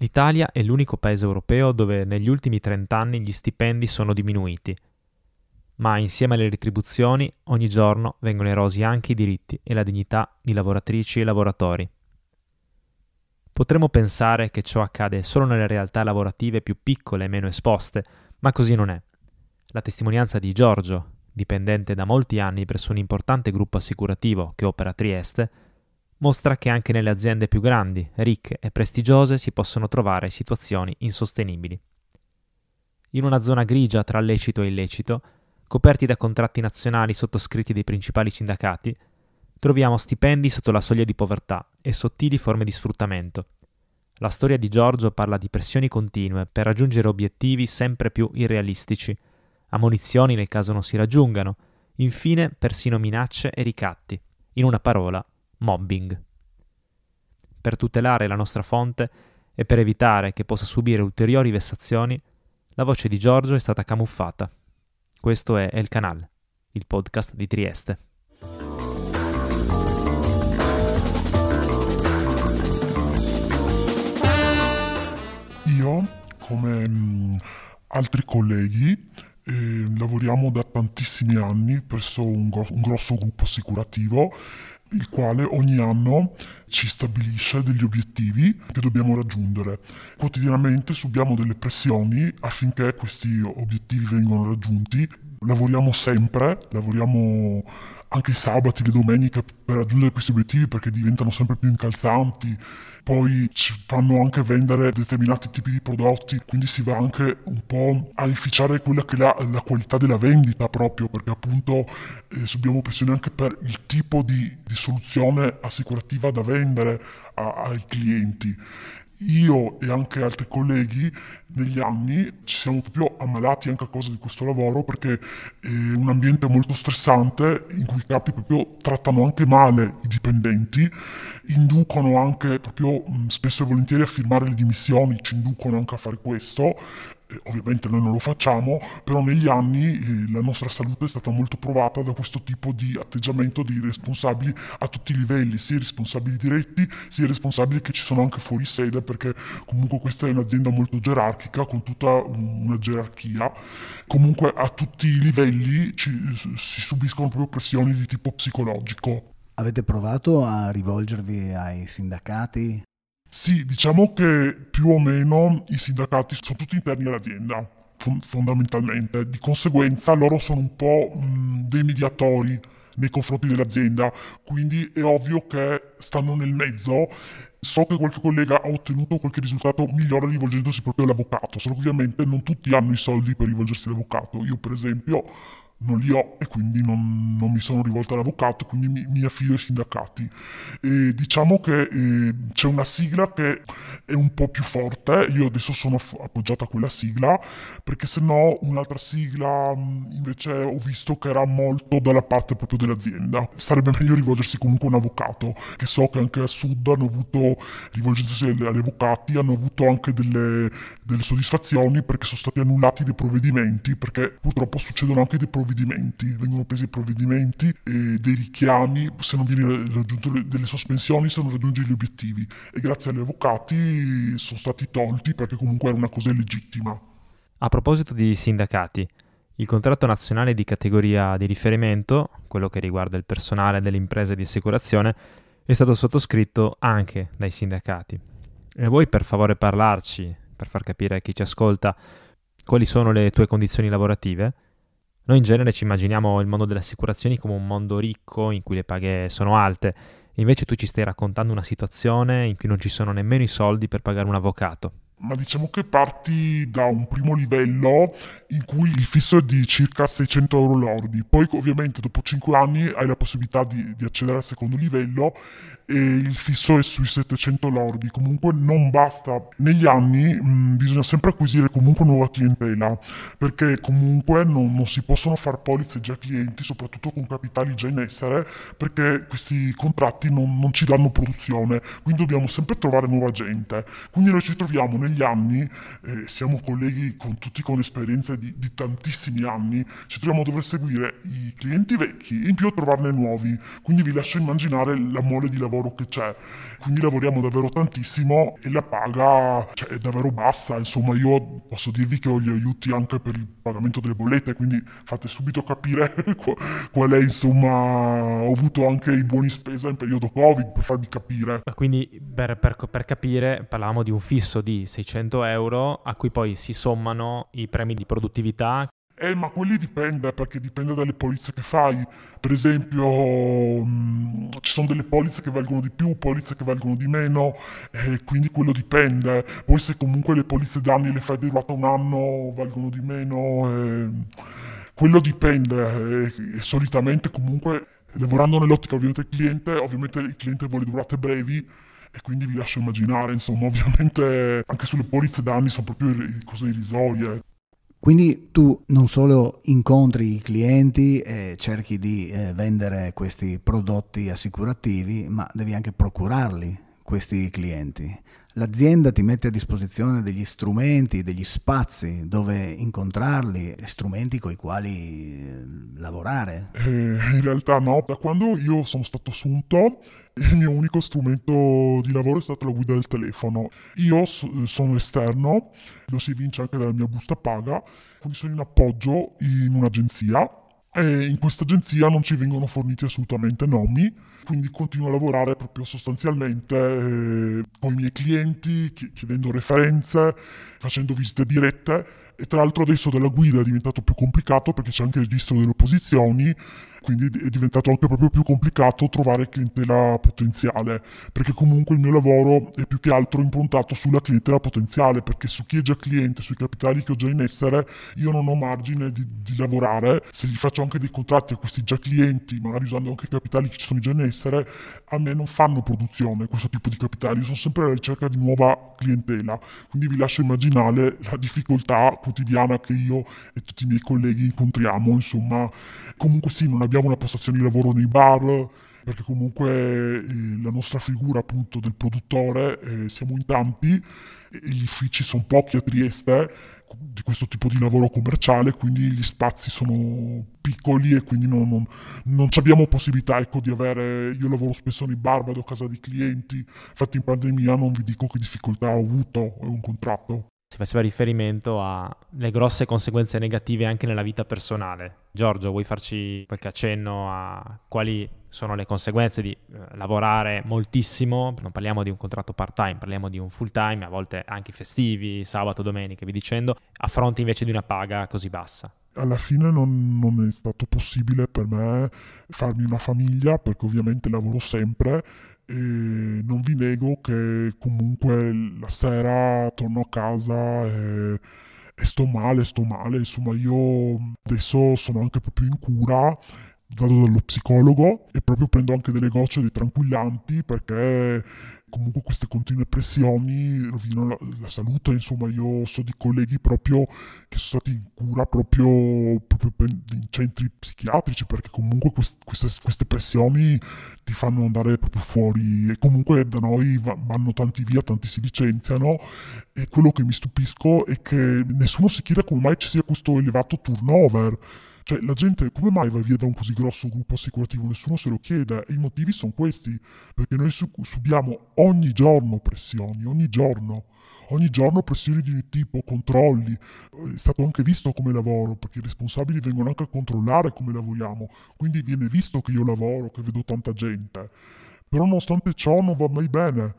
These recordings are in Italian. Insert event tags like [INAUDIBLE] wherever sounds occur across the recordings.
L'Italia è l'unico paese europeo dove negli ultimi 30 anni gli stipendi sono diminuiti, ma insieme alle retribuzioni ogni giorno vengono erosi anche i diritti e la dignità di lavoratrici e lavoratori. Potremmo pensare che ciò accade solo nelle realtà lavorative più piccole e meno esposte, ma così non è. La testimonianza di Giorgio, dipendente da molti anni presso un importante gruppo assicurativo che opera a Trieste, mostra che anche nelle aziende più grandi, ricche e prestigiose si possono trovare situazioni insostenibili. In una zona grigia tra lecito e illecito, coperti da contratti nazionali sottoscritti dai principali sindacati, troviamo stipendi sotto la soglia di povertà e sottili forme di sfruttamento. La storia di Giorgio parla di pressioni continue per raggiungere obiettivi sempre più irrealistici, ammonizioni nel caso non si raggiungano, infine persino minacce e ricatti. In una parola, mobbing. Per tutelare la nostra fonte e per evitare che possa subire ulteriori vessazioni, la voce di Giorgio è stata camuffata. Questo è El Canal, il podcast di Trieste. Io, come mh, altri colleghi, eh, lavoriamo da tantissimi anni presso un, gro- un grosso gruppo assicurativo il quale ogni anno ci stabilisce degli obiettivi che dobbiamo raggiungere. Quotidianamente subiamo delle pressioni affinché questi obiettivi vengano raggiunti. Lavoriamo sempre, lavoriamo anche i sabati, le domeniche per raggiungere questi obiettivi perché diventano sempre più incalzanti. Poi ci fanno anche vendere determinati tipi di prodotti, quindi si va anche un po' a inficiare quella che è la, la qualità della vendita proprio, perché appunto eh, subiamo pressione anche per il tipo di, soluzione assicurativa da vendere a, ai clienti. Io e anche altri colleghi negli anni ci siamo proprio ammalati anche a causa di questo lavoro perché è un ambiente molto stressante in cui i capi proprio trattano anche male i dipendenti, inducono anche proprio spesso e volentieri a firmare le dimissioni, ci inducono anche a fare questo eh, ovviamente noi non lo facciamo, però negli anni eh, la nostra salute è stata molto provata da questo tipo di atteggiamento di responsabili a tutti i livelli, sia responsabili diretti, sia responsabili che ci sono anche fuori sede, perché comunque questa è un'azienda molto gerarchica, con tutta una gerarchia. Comunque a tutti i livelli ci, si subiscono proprio pressioni di tipo psicologico. Avete provato a rivolgervi ai sindacati sì, diciamo che più o meno i sindacati sono tutti interni all'azienda, fondamentalmente. Di conseguenza loro sono un po' mh, dei mediatori nei confronti dell'azienda, quindi è ovvio che stanno nel mezzo. So che qualche collega ha ottenuto qualche risultato migliore rivolgendosi proprio all'avvocato, solo che ovviamente non tutti hanno i soldi per rivolgersi all'avvocato. Io per esempio non li ho e quindi non, non mi sono rivolto all'avvocato, quindi mi, mi affido ai sindacati. E diciamo che eh, c'è una sigla che è un po' più forte, io adesso sono appoggiata a quella sigla, perché se no un'altra sigla invece ho visto che era molto dalla parte proprio dell'azienda. Sarebbe meglio rivolgersi comunque a un avvocato, che so che anche a Sud hanno avuto, rivolgendosi agli avvocati, hanno avuto anche delle, delle soddisfazioni perché sono stati annullati dei provvedimenti, perché purtroppo succedono anche dei provvedimenti provvedimenti, vengono presi provvedimenti e dei richiami se non viene raggiunto le, delle sospensioni se non raggiungi gli obiettivi e grazie agli avvocati sono stati tolti perché comunque era una cosa illegittima. A proposito di sindacati, il contratto nazionale di categoria di riferimento, quello che riguarda il personale delle imprese di assicurazione, è stato sottoscritto anche dai sindacati. E vuoi per favore parlarci, per far capire a chi ci ascolta, quali sono le tue condizioni lavorative? Noi in genere ci immaginiamo il mondo delle assicurazioni come un mondo ricco in cui le paghe sono alte, invece tu ci stai raccontando una situazione in cui non ci sono nemmeno i soldi per pagare un avvocato. Ma diciamo che parti da un primo livello in cui il fisso è di circa 600 euro lordi, poi ovviamente dopo 5 anni hai la possibilità di, di accedere al secondo livello e il fisso è sui 700 lordi, comunque non basta. Negli anni mh, bisogna sempre acquisire comunque nuova clientela, perché comunque non, non si possono fare polizze già clienti, soprattutto con capitali già in essere, perché questi contratti non, non ci danno produzione, quindi dobbiamo sempre trovare nuova gente. Quindi noi ci troviamo negli anni, eh, siamo colleghi con tutti con esperienze di, di, tantissimi anni, ci troviamo a dover seguire i clienti vecchi e in più a trovarne nuovi, quindi vi lascio immaginare la mole di lavoro che c'è, quindi lavoriamo davvero tantissimo e la paga cioè, è davvero bassa, insomma io posso dirvi che ho gli aiuti anche per il pagamento delle bollette, quindi fate subito capire [LAUGHS] qual è, insomma, ho avuto anche i buoni spesa in periodo Covid per farvi capire. Quindi per, per, per capire parlavamo di un fisso di 600 euro a cui poi si sommano i premi di produttività eh, ma quelli dipende, perché dipende dalle polizze che fai. Per esempio, mh, mm, ci sono delle polizze che valgono di più, polizze che valgono di meno, e quindi quello dipende. Poi se comunque le polizze danni le fai durata un anno, valgono di meno, eh, quello dipende. E, e solitamente comunque, lavorando nell'ottica ovviamente del cliente, ovviamente il cliente vuole durate brevi, e quindi vi lascio immaginare, insomma, ovviamente anche sulle polizze danni sono proprio cose irrisorie. Quindi tu non solo incontri i clienti e cerchi di eh, vendere questi prodotti assicurativi, ma devi anche procurarli questi clienti. L'azienda ti mette a disposizione degli strumenti, degli spazi dove incontrarli, strumenti con i quali eh, lavorare. Eh, in realtà no, da quando io sono stato assunto il mio unico strumento di lavoro è stata la guida del telefono. Io sono esterno, lo si evince anche dalla mia busta paga, quindi sono in appoggio in un'agenzia e in questa agenzia non ci vengono forniti assolutamente nomi, quindi continuo a lavorare proprio sostanzialmente eh, con i miei clienti, chiedendo referenze, facendo visite dirette e tra l'altro adesso della guida è diventato più complicato perché c'è anche il registro delle opposizioni quindi è diventato anche proprio più complicato trovare clientela potenziale, perché comunque il mio lavoro è più che altro improntato sulla clientela potenziale, perché su chi è già cliente, sui capitali che ho già in essere, io non ho margine di, di lavorare, se gli faccio anche dei contratti a questi già clienti, magari usando anche i capitali che ci sono già in essere, a me non fanno produzione questo tipo di capitali, io sono sempre alla ricerca di nuova clientela, quindi vi lascio immaginare la difficoltà quotidiana che io e tutti i miei colleghi incontriamo, insomma, comunque sì, non abbiamo una postazione di lavoro nei bar, perché comunque eh, la nostra figura appunto del produttore, eh, siamo in tanti, e gli uffici sono pochi a Trieste di questo tipo di lavoro commerciale, quindi gli spazi sono piccoli e quindi non, non, non abbiamo possibilità ecco, di avere, io lavoro spesso nei bar, vado a casa di clienti, infatti in pandemia non vi dico che difficoltà ho avuto, ho un contratto si faceva riferimento alle grosse conseguenze negative anche nella vita personale. Giorgio, vuoi farci qualche accenno a quali sono le conseguenze di eh, lavorare moltissimo? Non parliamo di un contratto part-time, parliamo di un full-time, a volte anche festivi, sabato, domenica, vi dicendo, a fronte invece di una paga così bassa. Alla fine non, non è stato possibile per me farmi una famiglia perché ovviamente lavoro sempre e non vi nego che comunque la sera torno a casa e, e sto male, sto male, insomma io adesso sono anche proprio in cura vado dallo psicologo e proprio prendo anche delle gocce di tranquillanti perché comunque queste continue pressioni rovinano la, la, salute, insomma io so di colleghi proprio che sono stati in cura proprio, proprio in centri psichiatrici perché comunque quest, queste, queste, pressioni ti fanno andare proprio fuori e comunque da noi va, vanno tanti via, tanti si licenziano e quello che mi stupisco è che nessuno si chiede come mai ci sia questo elevato turnover cioè, la gente come mai va via da un così grosso gruppo assicurativo? Nessuno se lo chiede e i motivi sono questi, perché noi subiamo ogni giorno pressioni, ogni giorno. Ogni giorno pressioni di ogni tipo, controlli. È stato anche visto come lavoro, perché i responsabili vengono anche a controllare come lavoriamo. Quindi viene visto che io lavoro, che vedo tanta gente. Però nonostante ciò non va mai bene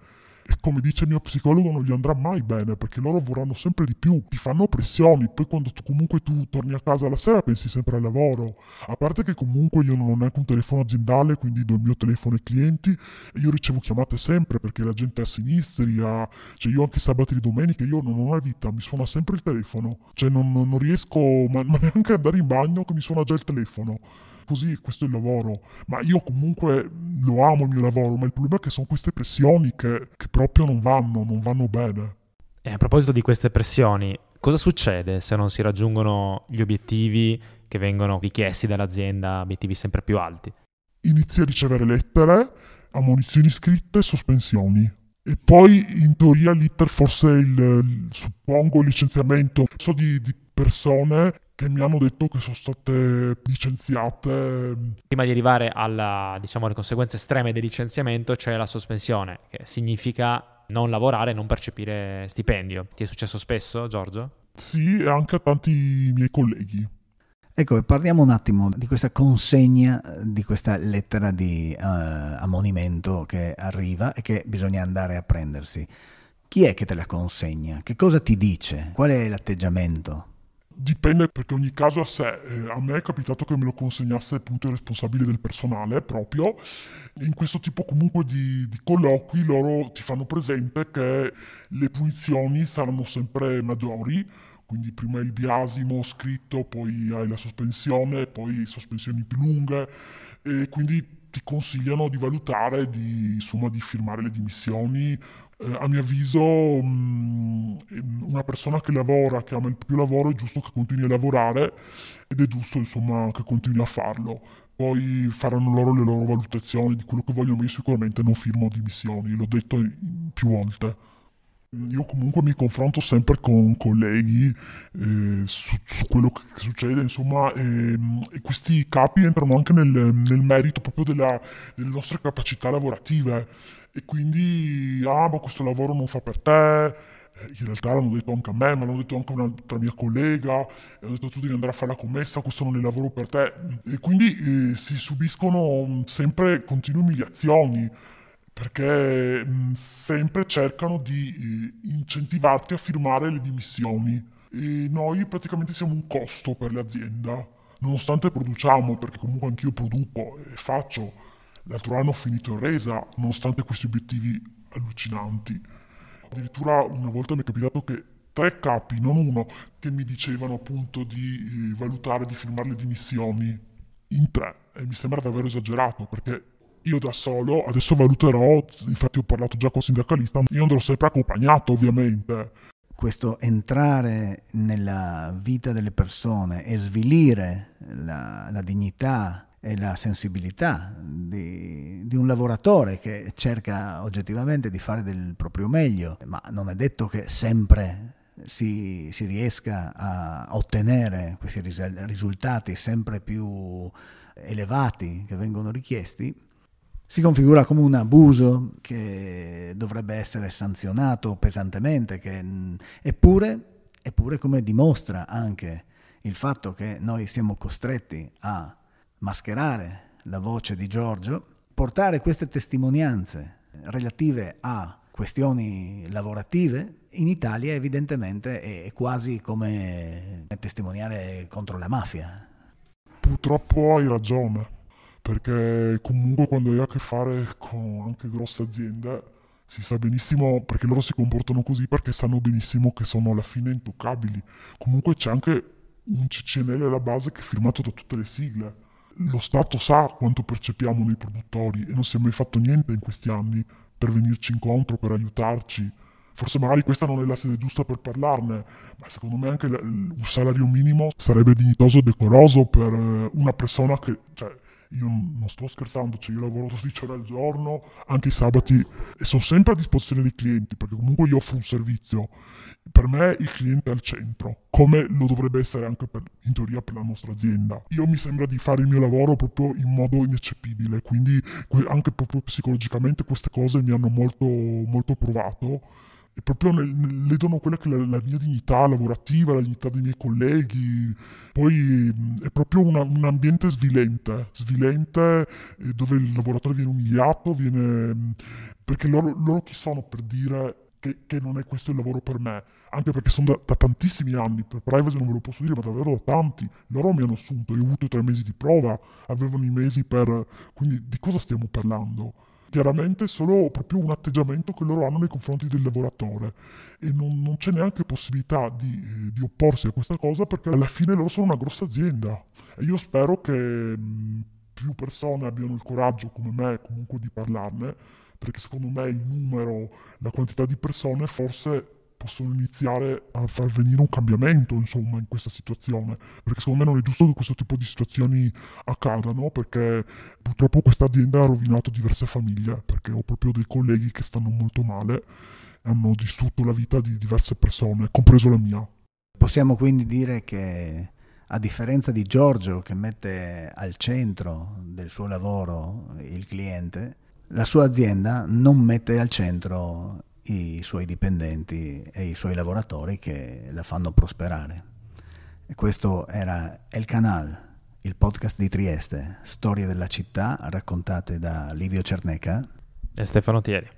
e come dice il mio psicologo non gli andrà mai bene perché loro vorranno sempre di più, ti fanno pressioni, poi quando tu, comunque tu torni a casa la sera pensi sempre al lavoro, a parte che comunque io non ho neanche un telefono aziendale, quindi do il mio telefono ai clienti e io ricevo chiamate sempre perché la gente è a sinistra, cioè io anche sabato e domenica, io non ho una vita, mi suona sempre il telefono, cioè non, non riesco ma, ma neanche ad andare in bagno che mi suona già il telefono così, questo è il lavoro. Ma io comunque lo amo il mio lavoro, ma il problema è che sono queste pressioni che, che proprio non vanno, non vanno bene. E a proposito di queste pressioni, cosa succede se non si raggiungono gli obiettivi che vengono richiesti dall'azienda, obiettivi sempre più alti? Inizi a ricevere lettere, ammonizioni scritte, sospensioni. E poi in teoria l'iter forse il, suppongo licenziamento so di, di persone che mi hanno detto che sono state licenziate. Prima di arrivare alla, diciamo, alle conseguenze estreme del licenziamento c'è la sospensione, che significa non lavorare e non percepire stipendio. Ti è successo spesso, Giorgio? Sì, e anche a tanti miei colleghi. Ecco, parliamo un attimo di questa consegna, di questa lettera di uh, ammonimento che arriva e che bisogna andare a prendersi. Chi è che te la consegna? Che cosa ti dice? Qual è l'atteggiamento? Dipende perché ogni caso a sé. Eh, a me è capitato che me lo consegnasse appunto il responsabile del personale proprio. In questo tipo comunque di, di colloqui loro ti fanno presente che le punizioni saranno sempre maggiori, quindi prima il biasimo scritto, poi hai la sospensione, poi sospensioni più lunghe e quindi ti consigliano di valutare, di, insomma, di firmare le dimissioni eh, a mio avviso mh, mm, una persona che lavora, che ama il proprio lavoro, è giusto che continui a lavorare ed è giusto insomma che continui a farlo. Poi faranno loro le loro valutazioni di quello che vogliono, ma io sicuramente non firmo dimissioni, l'ho detto più volte. Io comunque mi confronto sempre con colleghi eh, su, su, quello che, succede, insomma, e, e, questi capi entrano anche nel, nel merito proprio della, delle nostre capacità lavorative e quindi, ah, ma questo lavoro non fa per te. Eh, in realtà l'hanno detto anche a me, ma l'hanno detto anche un'altra mia collega, e hanno detto tu devi andare a fare la commessa, questo non è lavoro per te. E quindi eh, si subiscono sempre continue umiliazioni perché mh, sempre cercano di eh, incentivarti a firmare le dimissioni. E noi praticamente siamo un costo per l'azienda, nonostante produciamo, perché comunque anch'io produco e faccio, l'altro anno ho finito in resa, nonostante questi obiettivi allucinanti. Addirittura una volta mi è capitato che tre capi, non uno, che mi dicevano appunto di eh, valutare di firmare le dimissioni in tre. E mi sembra davvero esagerato perché io da solo adesso valuterò, infatti ho parlato già con il sindacalista, io andrò sempre accompagnato ovviamente. Questo entrare nella vita delle persone e svilire la, la dignità e la sensibilità di, di, un lavoratore che cerca oggettivamente di fare del proprio meglio, ma non è detto che sempre si, si riesca a ottenere questi risultati sempre più elevati che vengono richiesti, si configura come un abuso che dovrebbe essere sanzionato pesantemente, che, eppure, eppure come dimostra anche il fatto che noi siamo costretti a mascherare la voce di Giorgio, portare queste testimonianze relative a questioni lavorative in Italia evidentemente è quasi come testimoniare contro la mafia. Purtroppo hai ragione perché comunque quando hai a che fare con anche grosse aziende si sa benissimo perché loro si comportano così perché sanno benissimo che sono alla fine intoccabili. Comunque c'è anche un CCNL alla base che è firmato da tutte le sigle. Lo Stato sa quanto percepiamo noi produttori e non si è mai fatto niente in questi anni per venirci incontro, per aiutarci. Forse magari questa non è la sede giusta per parlarne, ma secondo me anche un salario minimo sarebbe dignitoso e decoroso per eh, una persona che... Cioè, io non sto scherzando, cioè io lavoro 12 ore al giorno, anche i sabati, e sono sempre a disposizione dei clienti, perché comunque io offro un servizio. Per me il cliente è al centro, come lo dovrebbe essere anche per, in teoria per la nostra azienda. Io mi sembra di fare il mio lavoro proprio in modo ineccepibile, quindi anche proprio psicologicamente queste cose mi hanno molto, molto provato e proprio ledono quella che è la, la, mia dignità lavorativa, la dignità dei miei colleghi. Poi è proprio una, un ambiente svilente, svilente dove il lavoratore viene umiliato, viene, perché loro, loro chi sono per dire che, che, non è questo il lavoro per me? Anche perché sono da, da, tantissimi anni, per privacy non ve lo posso dire, ma davvero da tanti. Loro mi hanno assunto, io ho avuto tre mesi di prova, avevano i mesi per... Quindi di cosa stiamo parlando? Chiaramente solo proprio un atteggiamento che loro hanno nei confronti del lavoratore e non, non c'è neanche possibilità di, eh, di, opporsi a questa cosa perché alla fine loro sono una grossa azienda. E io spero che mh, più persone abbiano il coraggio come me comunque di parlarne perché secondo me il numero, la quantità di persone forse possono iniziare a far venire un cambiamento, insomma, in questa situazione. Perché secondo me non è giusto che questo tipo di situazioni accadano, perché purtroppo questa azienda ha rovinato diverse famiglie, perché ho proprio dei colleghi che stanno molto male hanno distrutto la vita di diverse persone, compreso la mia. Possiamo quindi dire che a differenza di Giorgio che mette al centro del suo lavoro il cliente, la sua azienda non mette al centro i suoi dipendenti e i suoi lavoratori che la fanno prosperare. E questo era El Canal, il podcast di Trieste, storie della città raccontate da Livio Cerneca e Stefano Thieri.